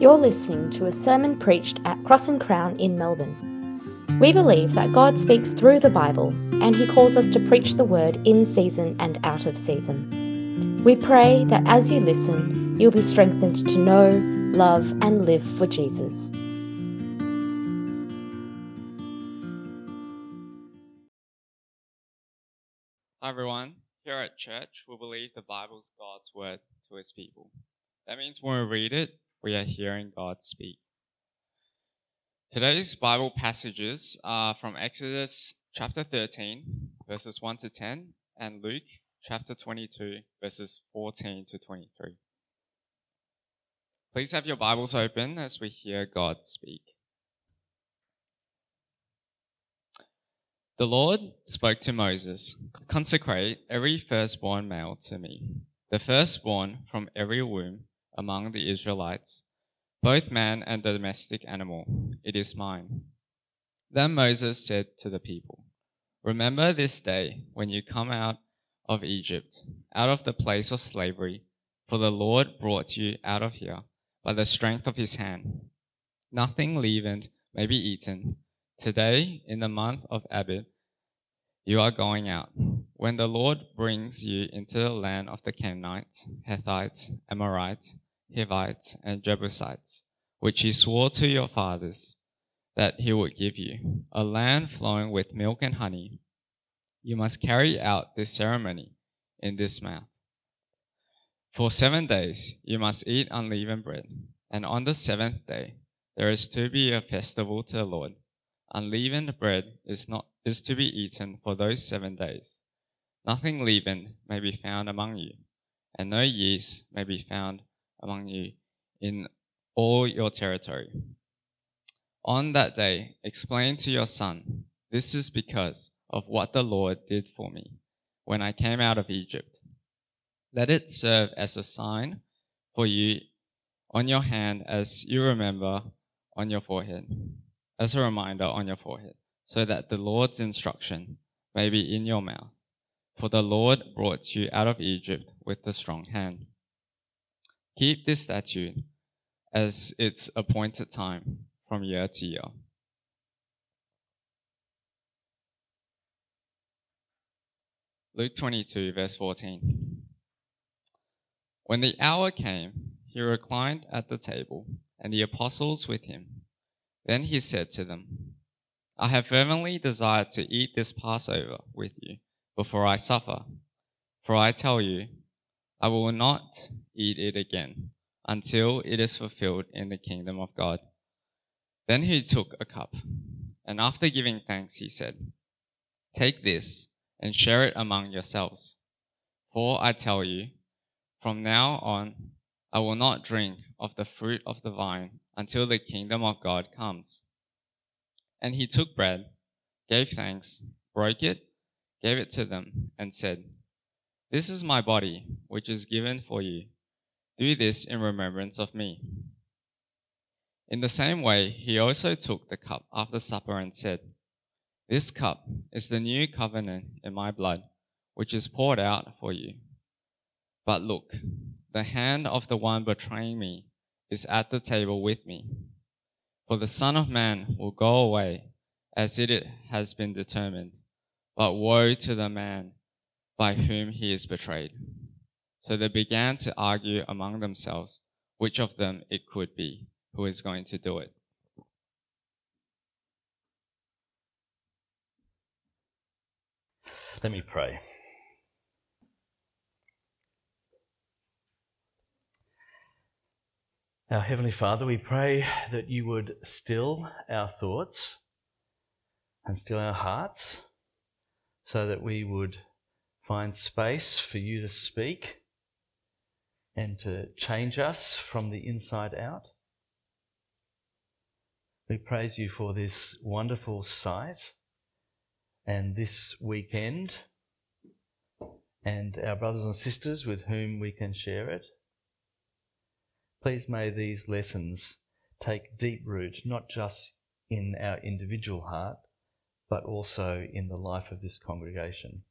You're listening to a sermon preached at Cross and Crown in Melbourne. We believe that God speaks through the Bible and He calls us to preach the word in season and out of season. We pray that as you listen, you'll be strengthened to know, love, and live for Jesus. Hi everyone. Here at church, we believe the Bible is God's word to his people. That means when we read it, we are hearing God speak. Today's Bible passages are from Exodus chapter 13, verses 1 to 10, and Luke chapter 22, verses 14 to 23. Please have your Bibles open as we hear God speak. The Lord spoke to Moses Consecrate every firstborn male to me, the firstborn from every womb among the Israelites, both man and the domestic animal. It is mine. Then Moses said to the people, Remember this day when you come out of Egypt, out of the place of slavery, for the Lord brought you out of here by the strength of his hand. Nothing leavened may be eaten Today, in the month of Abib, you are going out. When the Lord brings you into the land of the Canaanites, Hittites, Amorites, Hivites, and Jebusites, which he swore to your fathers that he would give you, a land flowing with milk and honey, you must carry out this ceremony in this manner. For seven days you must eat unleavened bread, and on the seventh day there is to be a festival to the Lord Unleavened bread is not is to be eaten for those seven days. Nothing leavened may be found among you, and no yeast may be found among you in all your territory. On that day, explain to your son, This is because of what the Lord did for me when I came out of Egypt. Let it serve as a sign for you on your hand as you remember on your forehead as a reminder on your forehead, so that the Lord's instruction may be in your mouth. For the Lord brought you out of Egypt with a strong hand. Keep this statute as its appointed time from year to year. Luke 22, verse 14. When the hour came, he reclined at the table, and the apostles with him. Then he said to them, I have fervently desired to eat this Passover with you before I suffer. For I tell you, I will not eat it again until it is fulfilled in the kingdom of God. Then he took a cup, and after giving thanks, he said, Take this and share it among yourselves. For I tell you, from now on, I will not drink of the fruit of the vine until the kingdom of God comes. And he took bread, gave thanks, broke it, gave it to them, and said, This is my body, which is given for you. Do this in remembrance of me. In the same way, he also took the cup after supper and said, This cup is the new covenant in my blood, which is poured out for you. But look, the hand of the one betraying me is at the table with me. For the Son of Man will go away as it has been determined, but woe to the man by whom he is betrayed. So they began to argue among themselves which of them it could be who is going to do it. Let me pray. Our Heavenly Father, we pray that you would still our thoughts and still our hearts so that we would find space for you to speak and to change us from the inside out. We praise you for this wonderful sight and this weekend and our brothers and sisters with whom we can share it. Please may these lessons take deep root, not just in our individual heart, but also in the life of this congregation.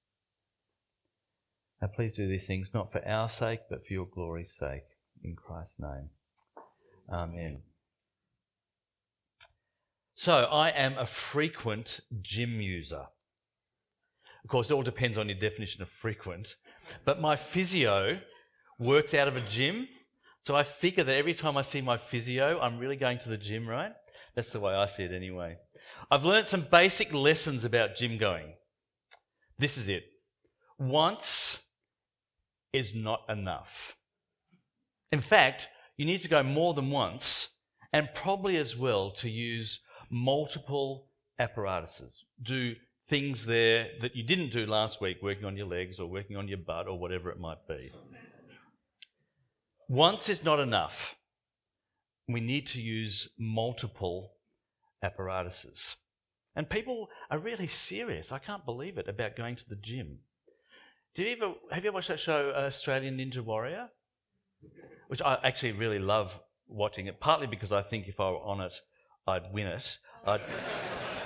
Now, please do these things not for our sake, but for your glory's sake. In Christ's name. Amen. So, I am a frequent gym user. Of course, it all depends on your definition of frequent. But my physio works out of a gym. So I figure that every time I see my physio, I'm really going to the gym, right? That's the way I see it anyway. I've learned some basic lessons about gym going. This is it. Once is not enough. In fact, you need to go more than once and probably as well to use multiple apparatuses. Do things there that you didn't do last week, working on your legs or working on your butt or whatever it might be. Once is not enough. We need to use multiple apparatuses. And people are really serious, I can't believe it, about going to the gym. You ever, have you ever watched that show, uh, Australian Ninja Warrior? Which I actually really love watching it, partly because I think if I were on it, I'd win it. I'd,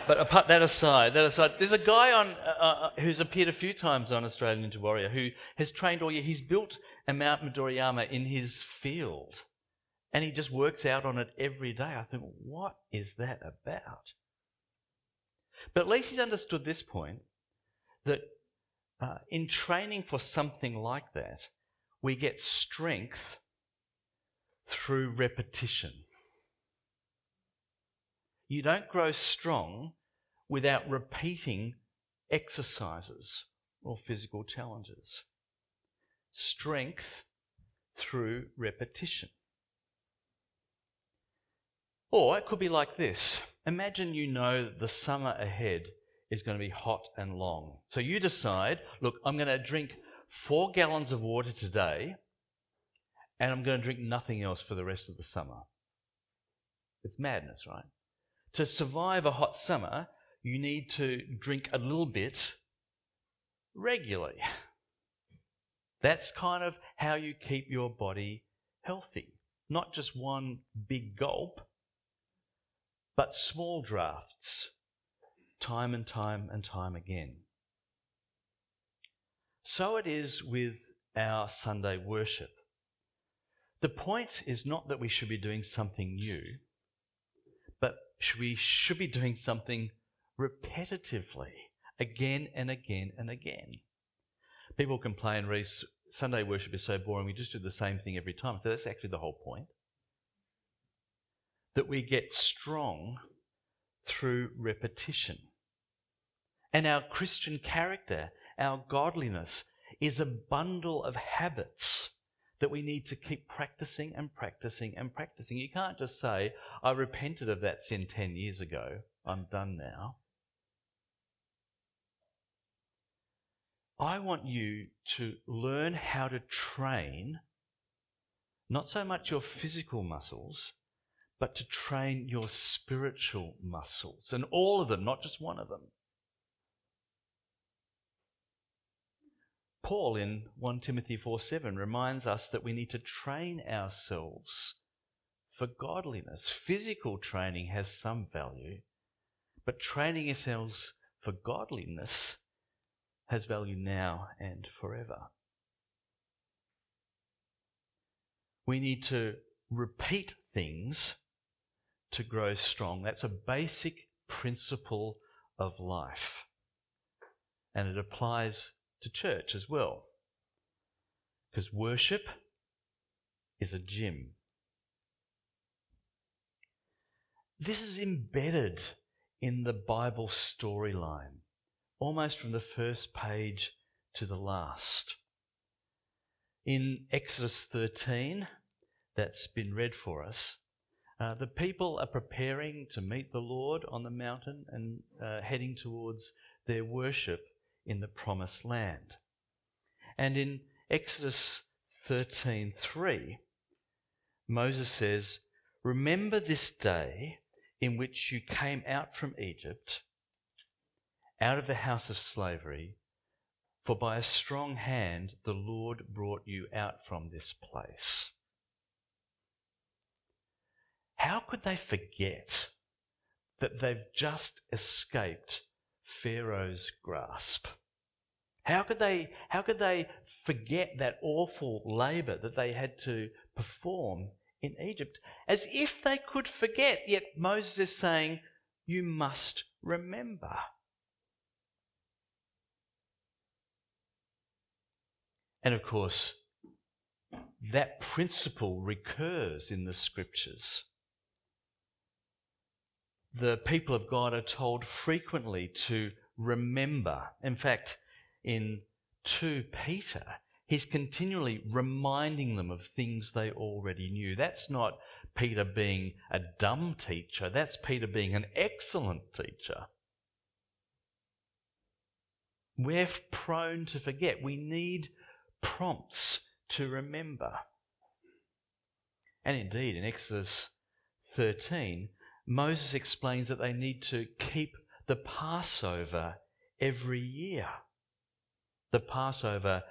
but apart that aside, that aside, there's a guy on uh, uh, who's appeared a few times on Australian Ninja Warrior who has trained all year. He's built a Mount Midoriyama in his field, and he just works out on it every day. I think, what is that about? But at least he's understood this point that uh, in training for something like that, we get strength through repetition. You don't grow strong without repeating exercises or physical challenges. Strength through repetition. Or it could be like this Imagine you know the summer ahead is going to be hot and long. So you decide, look, I'm going to drink four gallons of water today, and I'm going to drink nothing else for the rest of the summer. It's madness, right? To survive a hot summer, you need to drink a little bit regularly. That's kind of how you keep your body healthy. Not just one big gulp, but small drafts, time and time and time again. So it is with our Sunday worship. The point is not that we should be doing something new, but we should be doing something repetitively, again and again and again. People complain, Rhys, Sunday worship is so boring, we just do the same thing every time. So that's actually the whole point that we get strong through repetition. And our Christian character, our godliness, is a bundle of habits that we need to keep practicing and practicing and practicing. You can't just say, I repented of that sin 10 years ago, I'm done now. I want you to learn how to train not so much your physical muscles, but to train your spiritual muscles, and all of them, not just one of them. Paul in 1 Timothy 4 7 reminds us that we need to train ourselves for godliness. Physical training has some value, but training ourselves for godliness has value now and forever. We need to repeat things to grow strong. That's a basic principle of life. And it applies to church as well. Because worship is a gym. This is embedded in the Bible storyline, almost from the first page to the last. In Exodus 13, that's been read for us, uh, the people are preparing to meet the Lord on the mountain and uh, heading towards their worship in the promised land. And in Exodus 13:3, Moses says, "Remember this day in which you came out from Egypt, out of the house of slavery, for by a strong hand the Lord brought you out from this place." How could they forget that they've just escaped Pharaoh's grasp? How could they, how could they forget that awful labour that they had to perform in Egypt, as if they could forget. Yet Moses is saying, You must remember. And of course, that principle recurs in the scriptures. The people of God are told frequently to remember. In fact, in 2 Peter, he's continually reminding them of things they already knew. That's not Peter being a dumb teacher, that's Peter being an excellent teacher. We're prone to forget. We need prompts to remember. And indeed, in Exodus 13, Moses explains that they need to keep the Passover every year. The Passover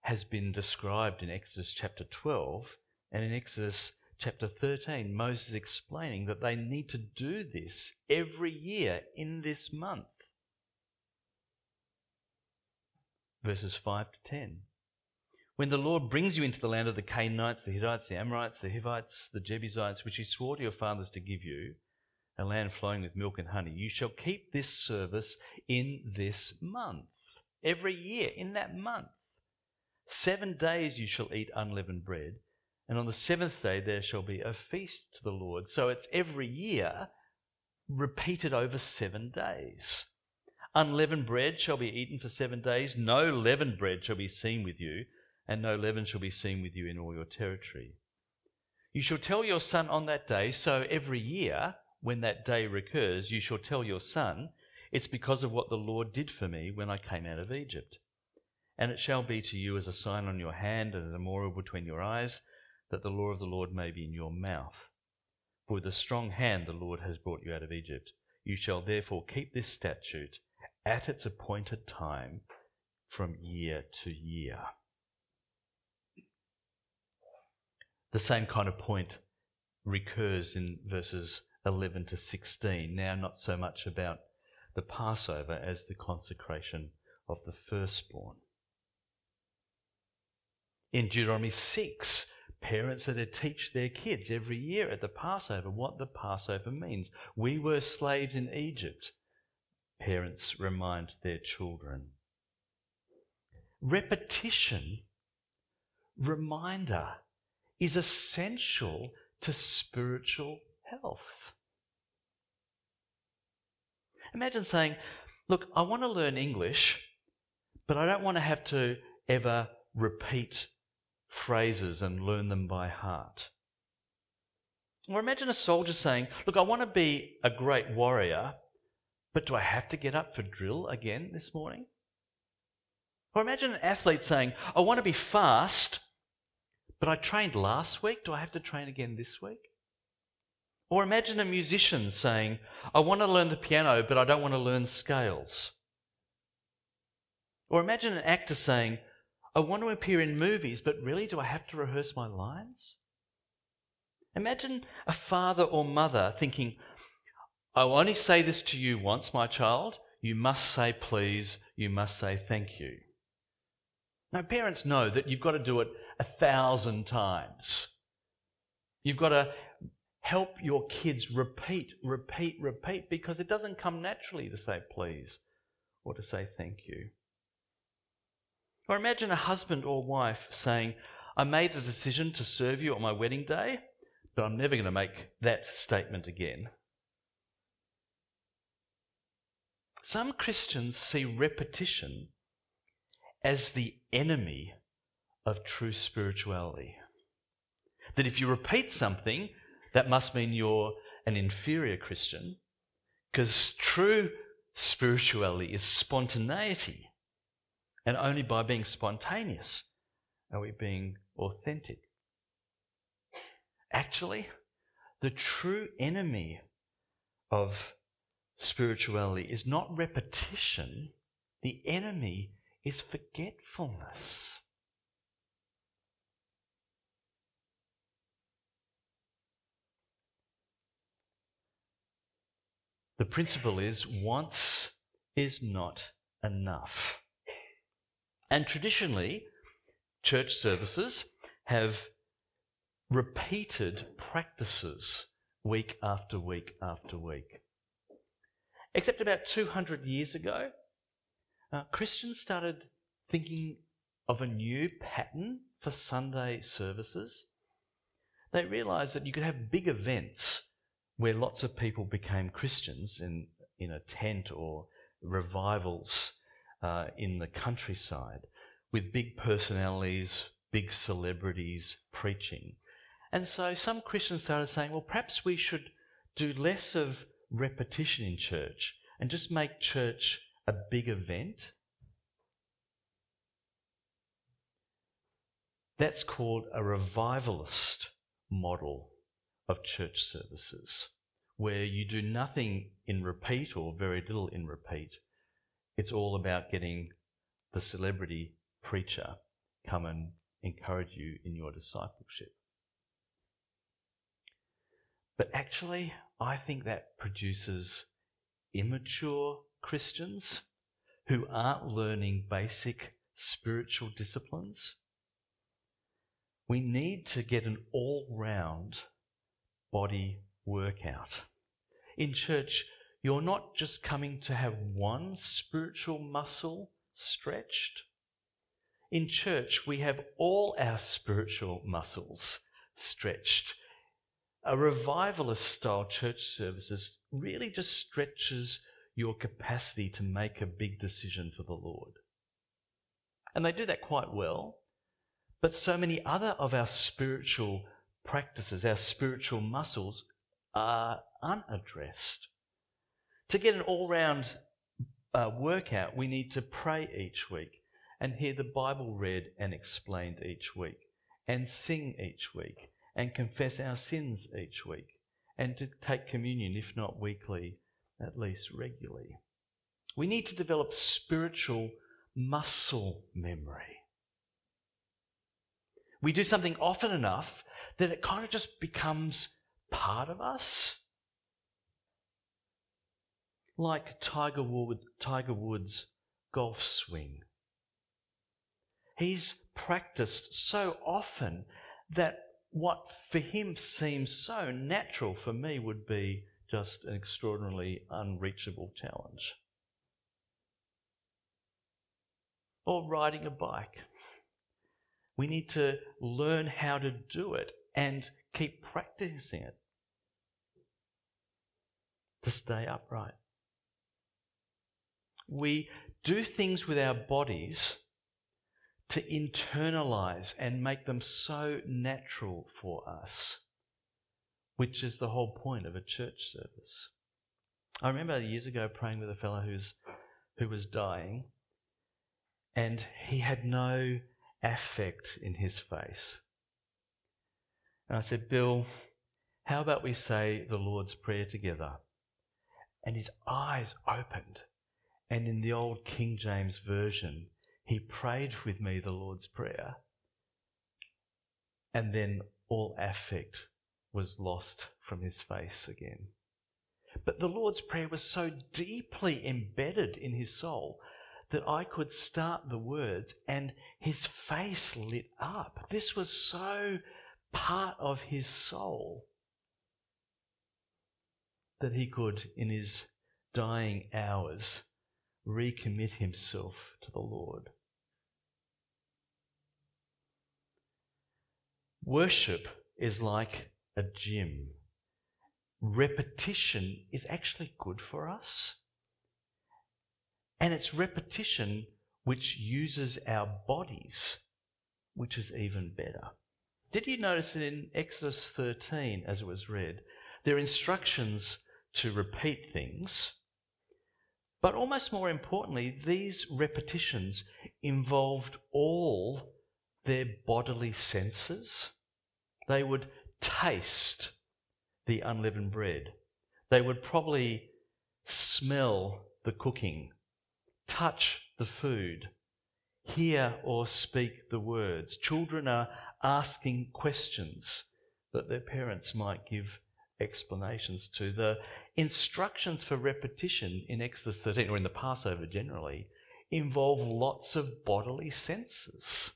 has been described in Exodus chapter 12 and in Exodus chapter 13. Moses explaining that they need to do this every year in this month. Verses 5 to 10. When the Lord brings you into the land of the Canaanites, the Hittites, the Amorites, the Hivites, the Jebusites, which he swore to your fathers to give you, a land flowing with milk and honey, you shall keep this service in this month. Every year, in that month. Seven days you shall eat unleavened bread, and on the seventh day there shall be a feast to the Lord. So it's every year repeated over seven days. Unleavened bread shall be eaten for seven days. No leavened bread shall be seen with you and no leaven shall be seen with you in all your territory. You shall tell your son on that day, so every year, when that day recurs, you shall tell your son, It's because of what the Lord did for me when I came out of Egypt. And it shall be to you as a sign on your hand and a memorial between your eyes, that the law of the Lord may be in your mouth. For with a strong hand the Lord has brought you out of Egypt. You shall therefore keep this statute at its appointed time from year to year. The same kind of point recurs in verses 11 to 16. Now, not so much about the Passover as the consecration of the firstborn. In Deuteronomy 6, parents are to teach their kids every year at the Passover what the Passover means. We were slaves in Egypt. Parents remind their children. Repetition, reminder is essential to spiritual health. Imagine saying, Look, I want to learn English, but I don't want to have to ever repeat phrases and learn them by heart. Or imagine a soldier saying, Look, I want to be a great warrior, but do I have to get up for drill again this morning? Or imagine an athlete saying, I want to be fast, but I trained last week. Do I have to train again this week? Or imagine a musician saying, I want to learn the piano, but I don't want to learn scales. Or imagine an actor saying, I want to appear in movies, but really, do I have to rehearse my lines? Imagine a father or mother thinking, I will only say this to you once, my child. You must say please, you must say thank you. Now, parents know that you've got to do it a thousand times. You've got to help your kids repeat, repeat, repeat, because it doesn't come naturally to say please or to say thank you. Or imagine a husband or wife saying, I made a decision to serve you on my wedding day, but I'm never going to make that statement again. Some Christians see repetition as the enemy of true spirituality. That if you repeat something, that must mean you're an inferior Christian, because true spirituality is spontaneity. And only by being spontaneous are we being authentic. Actually, the true enemy of spirituality is not repetition, the enemy is forgetfulness. The principle is once is not enough. And traditionally, church services have repeated practices week after week after week. Except about 200 years ago, uh, Christians started thinking of a new pattern for Sunday services. They realised that you could have big events where lots of people became Christians in, in a tent or revivals uh, in the countryside with big personalities, big celebrities preaching. And so some Christians started saying, well, perhaps we should do less of repetition in church and just make church a big event. That's called a revivalist model of church services, where you do nothing in repeat or very little in repeat. It's all about getting the celebrity preacher come and encourage you in your discipleship. But actually, I think that produces immature Christians who aren't learning basic spiritual disciplines. We need to get an all round body workout. In church, you're not just coming to have one spiritual muscle stretched. In church, we have all our spiritual muscles stretched. A revivalist style church services really just stretches your capacity to make a big decision for the Lord. And they do that quite well. But so many other of our spiritual practices, our spiritual muscles, are unaddressed. To get an all round uh, workout, we need to pray each week and hear the Bible read and explained each week, and sing each week, and confess our sins each week, and to take communion, if not weekly, at least regularly. We need to develop spiritual muscle memory. We do something often enough that it kind of just becomes part of us. Like Tiger, Wood, Tiger Woods' golf swing. He's practiced so often that what for him seems so natural for me would be just an extraordinarily unreachable challenge. Or riding a bike. We need to learn how to do it and keep practicing it to stay upright. We do things with our bodies to internalize and make them so natural for us, which is the whole point of a church service. I remember years ago praying with a fellow who's, who was dying, and he had no affect in his face. And I said, Bill, how about we say the Lord's Prayer together? And his eyes opened. And in the old King James Version, he prayed with me the Lord's Prayer. And then all affect was lost from his face again. But the Lord's Prayer was so deeply embedded in his soul that I could start the words and his face lit up. This was so part of his soul that he could, in his dying hours, recommit himself to the Lord. Worship is like a gym. Repetition is actually good for us. And it's repetition which uses our bodies, which is even better. Did you notice that in Exodus 13, as it was read, there are instructions to repeat things, but almost more importantly, these repetitions involved all their bodily senses. They would taste the unleavened bread. They would probably smell the cooking touch the food, hear or speak the words. Children are asking questions that their parents might give explanations to. The instructions for repetition in Exodus 13, or in the Passover generally, involve lots of bodily senses.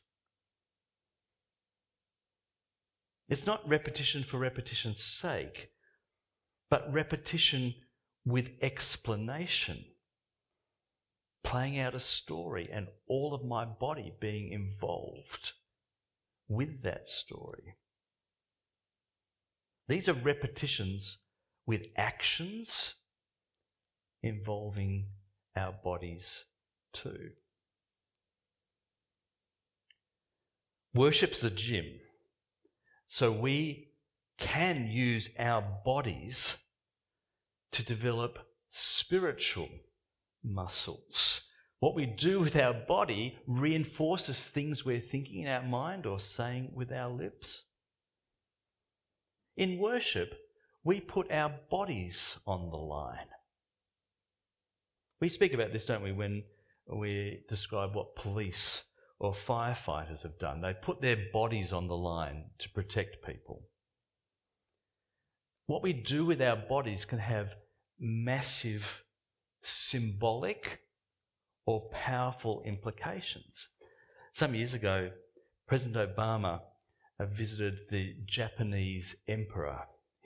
It's not repetition for repetition's sake, but repetition with explanation. Playing out a story and all of my body being involved with that story. These are repetitions with actions involving our bodies too. Worship's a gym. So we can use our bodies to develop spiritual muscles. What we do with our body reinforces things we're thinking in our mind or saying with our lips. In worship, we put our bodies on the line. We speak about this, don't we, when we describe what police or firefighters have done. They put their bodies on the line to protect people. What we do with our bodies can have massive symbolic or powerful implications. Some years ago, President Obama visited the Japanese Emperor,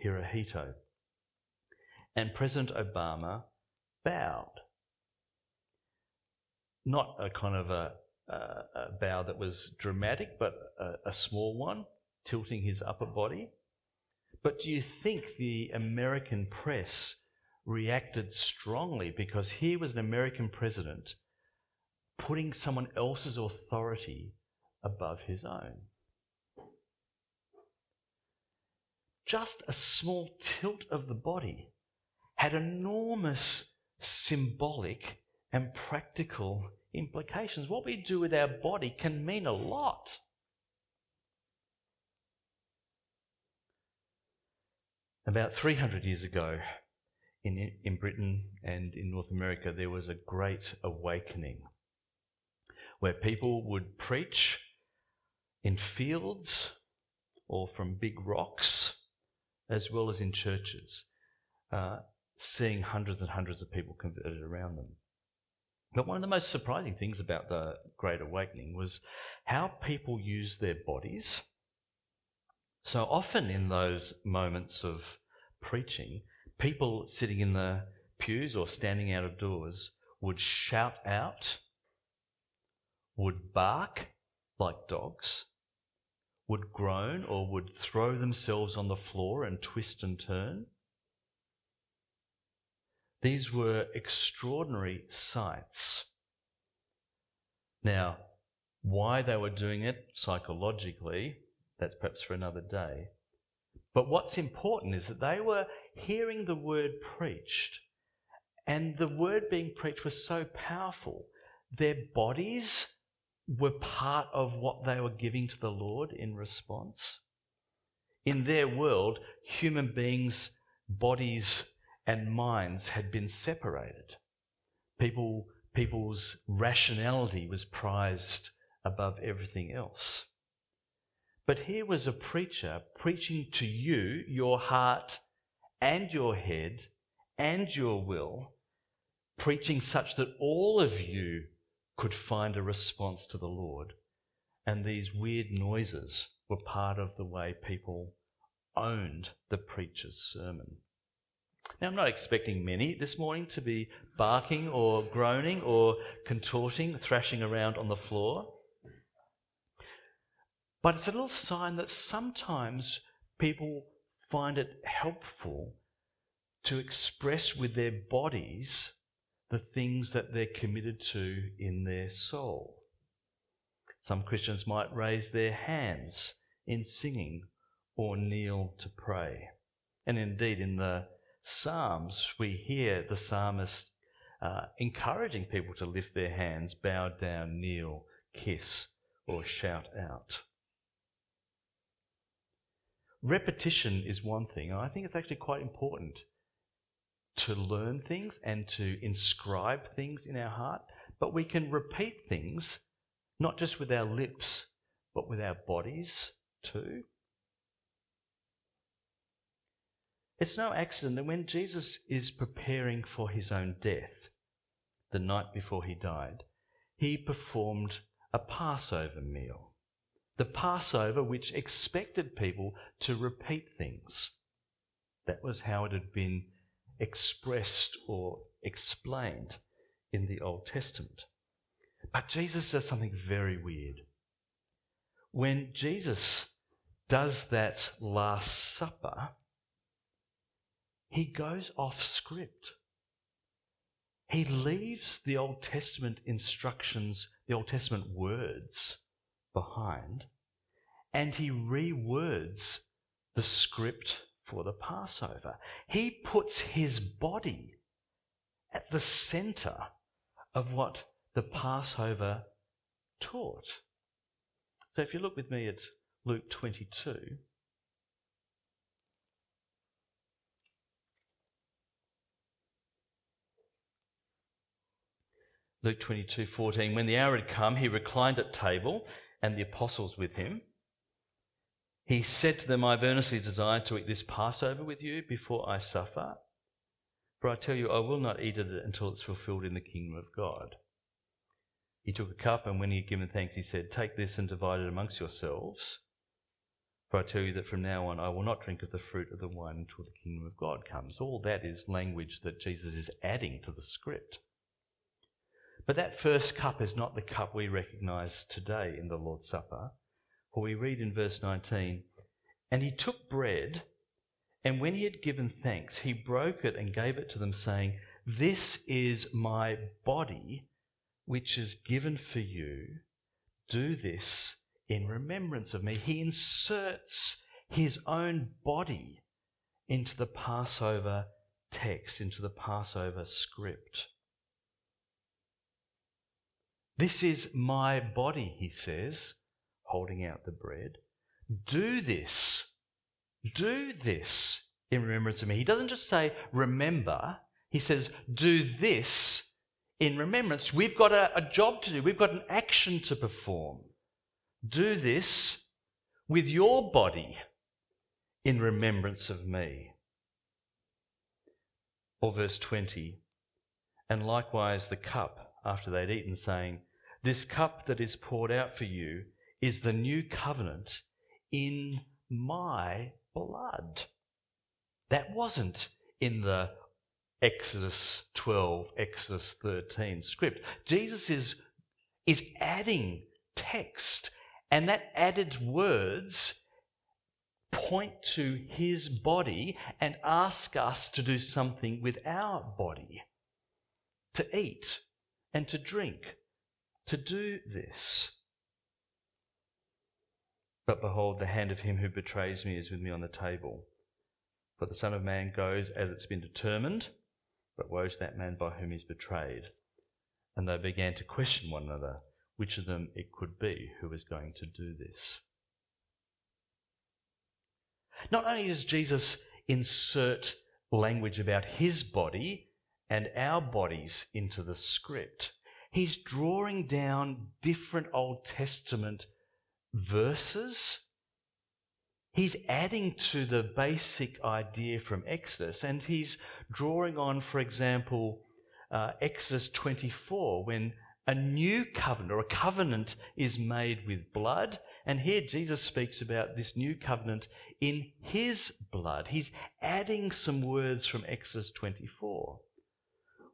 Hirohito, and President Obama bowed. Not a kind of a uh, a bow that was dramatic, but a, a small one, tilting his upper body. But do you think the American press reacted strongly because here was an American president putting someone else's authority above his own? Just a small tilt of the body had enormous symbolic and practical implications. What we do with our body can mean a lot. About 300 years ago, in, in Britain and in North America, there was a great awakening where people would preach in fields or from big rocks, as well as in churches, uh, seeing hundreds and hundreds of people converted around them. But one of the most surprising things about the Great Awakening was how people use their bodies. So often in those moments of preaching, people sitting in the pews or standing out of doors would shout out, would bark like dogs, would groan or would throw themselves on the floor and twist and turn these were extraordinary sights. Now, why they were doing it psychologically, that's perhaps for another day. But what's important is that they were hearing the word preached, and the word being preached was so powerful. Their bodies were part of what they were giving to the Lord in response. In their world, human beings' bodies and minds had been separated. People, people's rationality was prized above everything else. But here was a preacher preaching to you, your heart and your head and your will, preaching such that all of you could find a response to the Lord. And these weird noises were part of the way people owned the preacher's sermon. Now, I'm not expecting many this morning to be barking or groaning or contorting, thrashing around on the floor. But it's a little sign that sometimes people find it helpful to express with their bodies the things that they're committed to in their soul. Some Christians might raise their hands in singing or kneel to pray. And indeed, in the Psalms, we hear the psalmist uh, encouraging people to lift their hands, bow down, kneel, kiss, or shout out. Repetition is one thing, and I think it's actually quite important to learn things and to inscribe things in our heart, but we can repeat things not just with our lips, but with our bodies too. It's no accident that when Jesus is preparing for his own death, the night before he died, he performed a Passover meal. The Passover, which expected people to repeat things. That was how it had been expressed or explained in the Old Testament. But Jesus does something very weird. When Jesus does that Last Supper, he goes off script. He leaves the Old Testament instructions, the Old Testament words behind, and he rewords the script for the Passover. He puts his body at the center of what the Passover taught. So if you look with me at Luke 22, Luke 22 14. When the hour had come, he reclined at table, and the apostles with him. He said to them, I've earnestly desired to eat this Passover with you before I suffer. For I tell you, I will not eat it until it's fulfilled in the kingdom of God. He took a cup, and when he had given thanks, he said, Take this and divide it amongst yourselves. For I tell you that from now on I will not drink of the fruit of the wine until the kingdom of God comes. All that is language that Jesus is adding to the script. But that first cup is not the cup we recognize today in the Lord's Supper. For we read in verse 19, And he took bread, and when he had given thanks, he broke it and gave it to them, saying, This is my body, which is given for you. Do this in remembrance of me. He inserts his own body into the Passover text, into the Passover script. This is my body, he says, holding out the bread. Do this. Do this in remembrance of me. He doesn't just say, remember. He says, do this in remembrance. We've got a, a job to do, we've got an action to perform. Do this with your body in remembrance of me. Or verse 20, and likewise the cup after they'd eaten, saying, this cup that is poured out for you is the new covenant in my blood. That wasn't in the Exodus 12, Exodus 13 script. Jesus is, is adding text, and that added words point to his body and ask us to do something with our body to eat and to drink to do this. But behold, the hand of him who betrays me is with me on the table. For the Son of Man goes as it's been determined, but woe to that man by whom he's betrayed. And they began to question one another which of them it could be who was going to do this. Not only does Jesus insert language about his body and our bodies into the script, he's drawing down different Old Testament verses. He's adding to the basic idea from Exodus, and he's drawing on, for example, uh, Exodus 24, when a new covenant or a covenant is made with blood. And here Jesus speaks about this new covenant in his blood. He's adding some words from Exodus 24.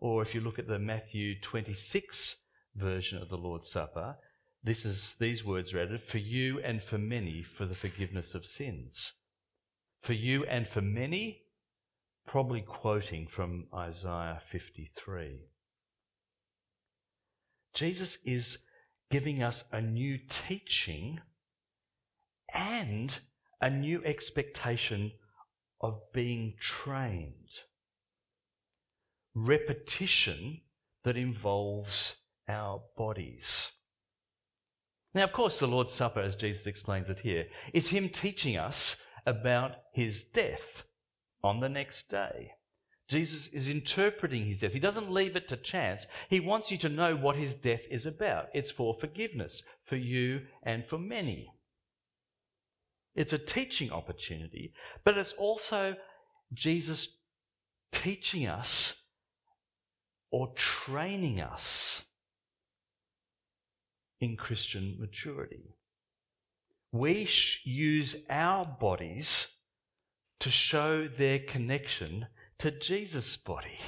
Or if you look at the Matthew 26 version of the Lord's Supper, this is, these words are added for you and for many for the forgiveness of sins. For you and for many, probably quoting from Isaiah 53. Jesus is giving us a new teaching and a new expectation of being trained repetition that involves our bodies. Now, of course, the Lord's Supper, as Jesus explains it here, is Him teaching us about His death on the next day. Jesus is interpreting his death. He doesn't leave it to chance. He wants you to know what his death is about. It's for forgiveness, for you and for many. It's a teaching opportunity, but it's also Jesus teaching us or training us in Christian maturity. we use our bodies to show their connection to Jesus' body.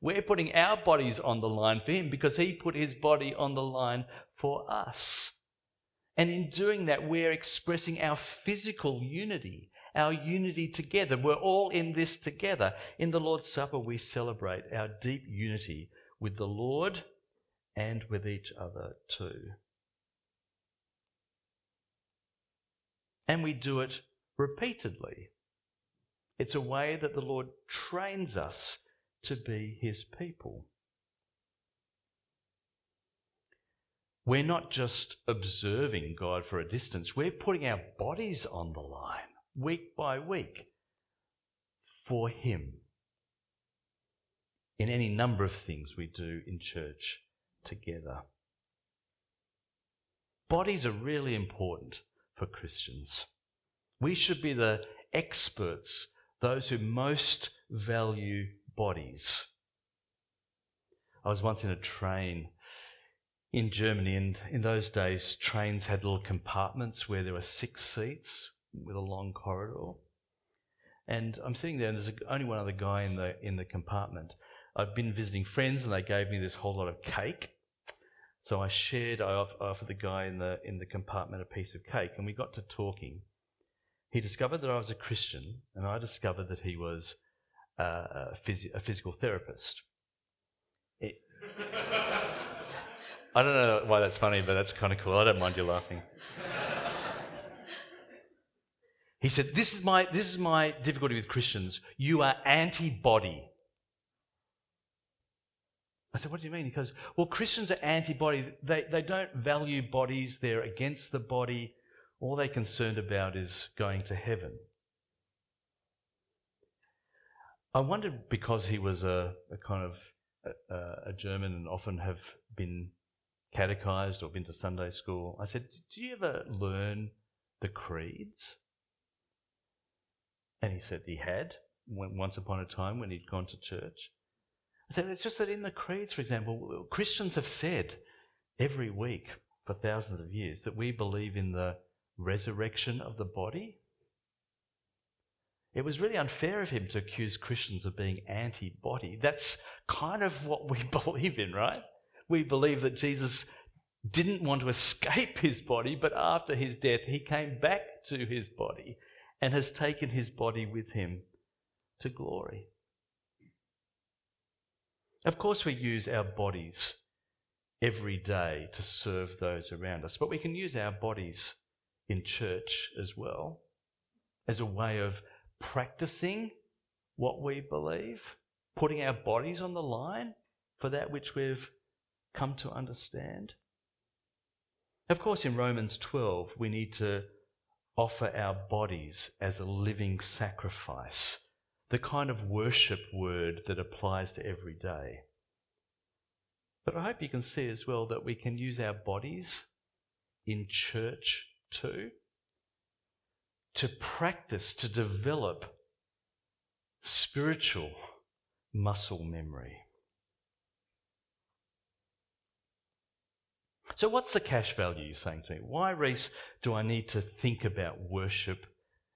We're putting our bodies on the line for him because he put his body on the line for us. And in doing that, we're expressing our physical unity, our unity together. We're all in this together. In the Lord's Supper, we celebrate our deep unity with the Lord and with each other too. And we do it repeatedly. It's a way that the Lord trains us to be his people. We're not just observing God for a distance, we're putting our bodies on the line week by week for Him in any number of things we do in church together. Bodies are really important for Christians. We should be the experts, those who most value bodies. I was once in a train in Germany, and in those days, trains had little compartments where there were six seats with a long corridor. And I'm sitting there, and there's only one other guy in the in the compartment. I'd been visiting friends, and they gave me this whole lot of cake. So I shared. I offered the guy in the in the compartment a piece of cake, and we got to talking. He discovered that I was a Christian, and I discovered that he was uh, a, phys- a, physical therapist. It, I don't know why that's funny, but that's kind of cool. I don't mind you laughing. he said, "This is my this is my difficulty with Christians. You are anti-body." I said, "What do you mean?" He goes, "Well, Christians are anti-body. They they don't value bodies. They're against the body. All they're concerned about is going to heaven." I wondered because he was a, a kind of a, a, German and often have been catechized or been to Sunday school. I said, "Do you ever learn the creeds?" And he said he had once upon a time when he'd gone to church. "It's just that in the creeds, for example, Christians have said every week for thousands of years that we believe in the resurrection of the body it was really unfair of him to accuse Christians of being anti body. That's kind of what we believe in, right? We believe that Jesus didn't want to escape his body, but after his death, he came back to his body and has taken his body with him to glory. Of course, we use our bodies every day to serve those around us, but we can use our bodies in church as well as a way of practicing what we believe, putting our bodies on the line for that which we've come to understand. Of course, in Romans 12, we need to offer our bodies as a living sacrifice, the kind of worship word that applies to every day. But I hope you can see as well that we can use our bodies in church too to practice, to develop spiritual muscle memory. So, what's the cash value you're saying to me? Why, Rhys, do I need to think about worship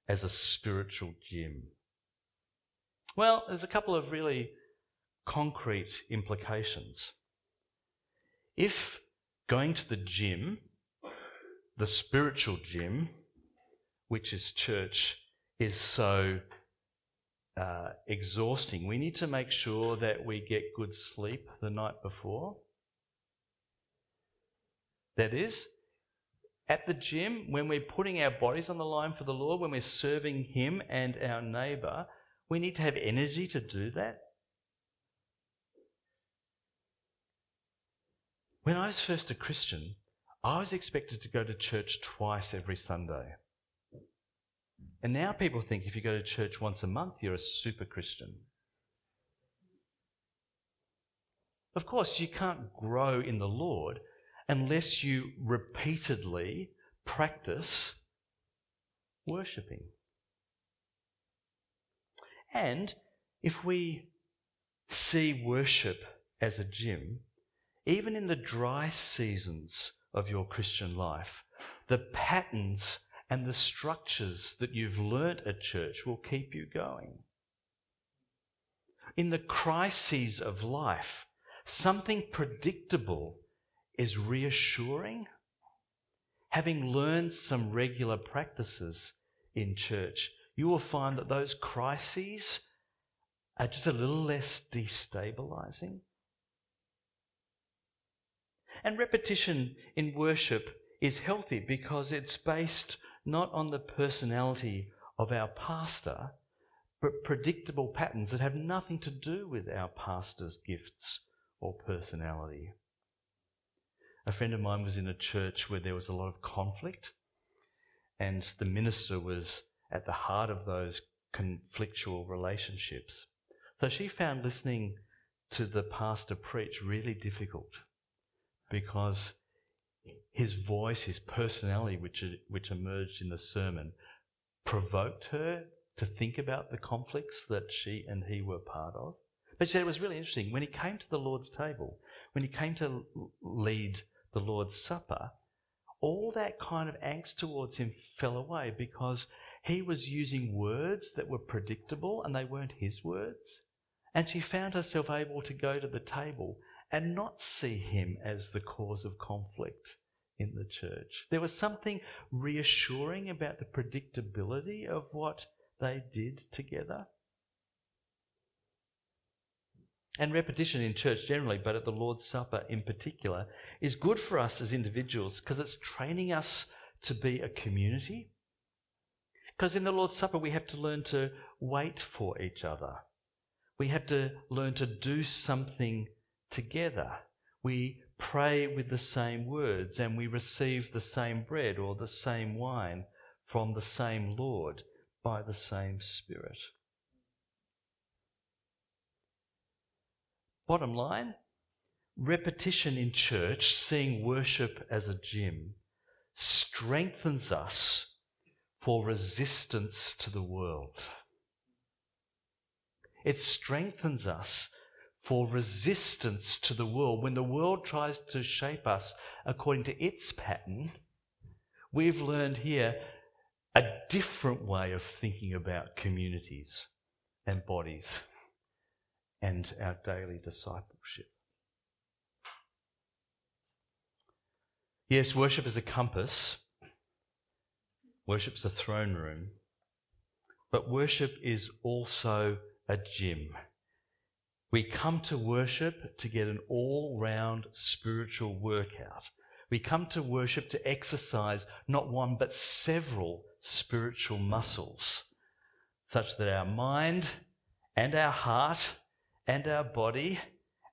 as a spiritual gym? Well, there's a couple of really concrete implications. If going to the gym, the spiritual gym, which is church, is so uh, exhausting, we need to make sure that we get good sleep the night before. That is, at the gym, when we're putting our bodies on the line for the Lord, when we're serving Him and our neighbour, we need to have energy to do that. When I was first a Christian, I was expected to go to church twice every Sunday. And now people think if you go to church once a month, you're a super Christian. Of course, you can't grow in the Lord unless you repeatedly practice worshipping. And if we see worship as a gym, even in the dry seasons of your Christian life, the patterns and the structures that you've learnt at church will keep you going. In the crises of life, something predictable is reassuring. Having learned some regular practices in church, you will find that those crises are just a little less destabilizing. And repetition in worship is healthy because it's based not on the personality of our pastor, but predictable patterns that have nothing to do with our pastor's gifts or personality. A friend of mine was in a church where there was a lot of conflict, and the minister was at the heart of those conflictual relationships. So she found listening to the pastor preach really difficult because his voice, his personality, which, which emerged in the sermon, provoked her to think about the conflicts that she and he were part of. But she said it was really interesting. When he came to the Lord's table, when he came to lead the Lord's Supper, all that kind of angst towards him fell away because he was using words that were predictable and they weren't his words. And she found herself able to go to the table and not see him as the cause of conflict in the church. There was something reassuring about the predictability of what they did together. And repetition in church generally, but at the Lord's Supper in particular, is good for us as individuals because it's training us to be a community. Because in the Lord's Supper, we have to learn to wait for each other. We have to learn to do something together. We pray with the same words and we receive the same bread or the same wine from the same Lord by the same Spirit. Bottom line repetition in church, seeing worship as a gym, strengthens us for resistance to the world. It strengthens us for resistance to the world. When the world tries to shape us according to its pattern, we've learned here a different way of thinking about communities and bodies and our daily discipleship. Yes, worship is a compass, worship's a throne room, but worship is also a gym. We come to worship to get an all round spiritual workout. We come to worship to exercise not one but several spiritual muscles, such that our mind and our heart and our body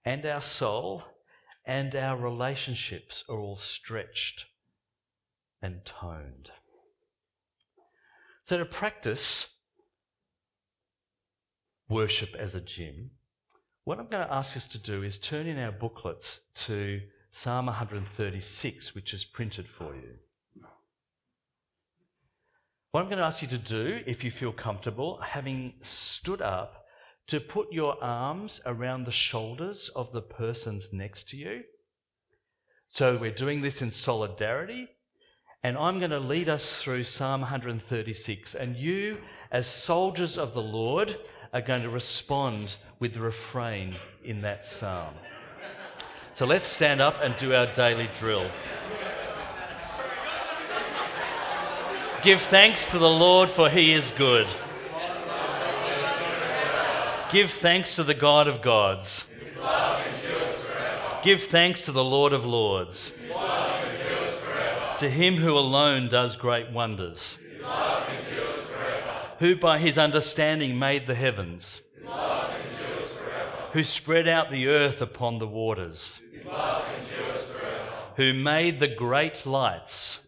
and our soul and our relationships are all stretched and toned. So, to practice worship as a gym, what I'm going to ask us to do is turn in our booklets to Psalm 136, which is printed for you. What I'm going to ask you to do, if you feel comfortable, having stood up, to put your arms around the shoulders of the persons next to you. So we're doing this in solidarity. And I'm going to lead us through Psalm 136. And you, as soldiers of the Lord, are going to respond with the refrain in that psalm. So let's stand up and do our daily drill. Give thanks to the Lord, for he is good. Give thanks to the God of gods. Give thanks to the Lord of lords. To him who alone does great wonders. Who by his understanding made the heavens who spread out the earth upon the waters, who made the great lights,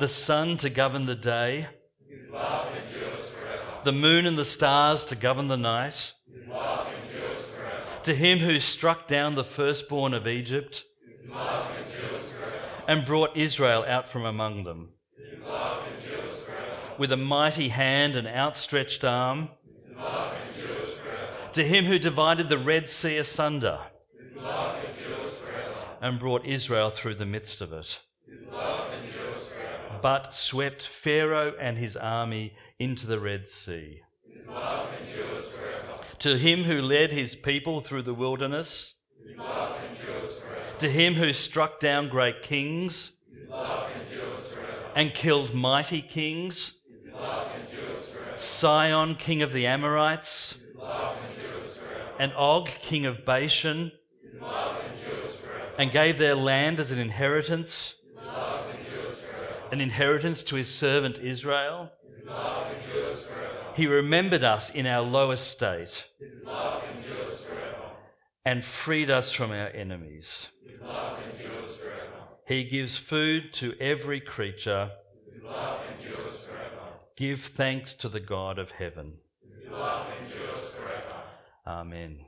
the sun to govern the day, the moon and the stars to govern the night, to him who struck down the firstborn of Egypt and brought Israel out from among them. With a mighty hand and outstretched arm, to him who divided the Red Sea asunder and brought Israel through the midst of it. but swept Pharaoh and his army into the Red Sea. To him who led his people through the wilderness, to him who struck down great kings and killed mighty kings, Sihon, king of the Amorites, and Og, king of Bashan, and gave their land as an inheritance, an inheritance to his servant Israel. He remembered us in our low estate and freed us from our enemies. He gives food to every creature. Give thanks to the God of heaven. Amen.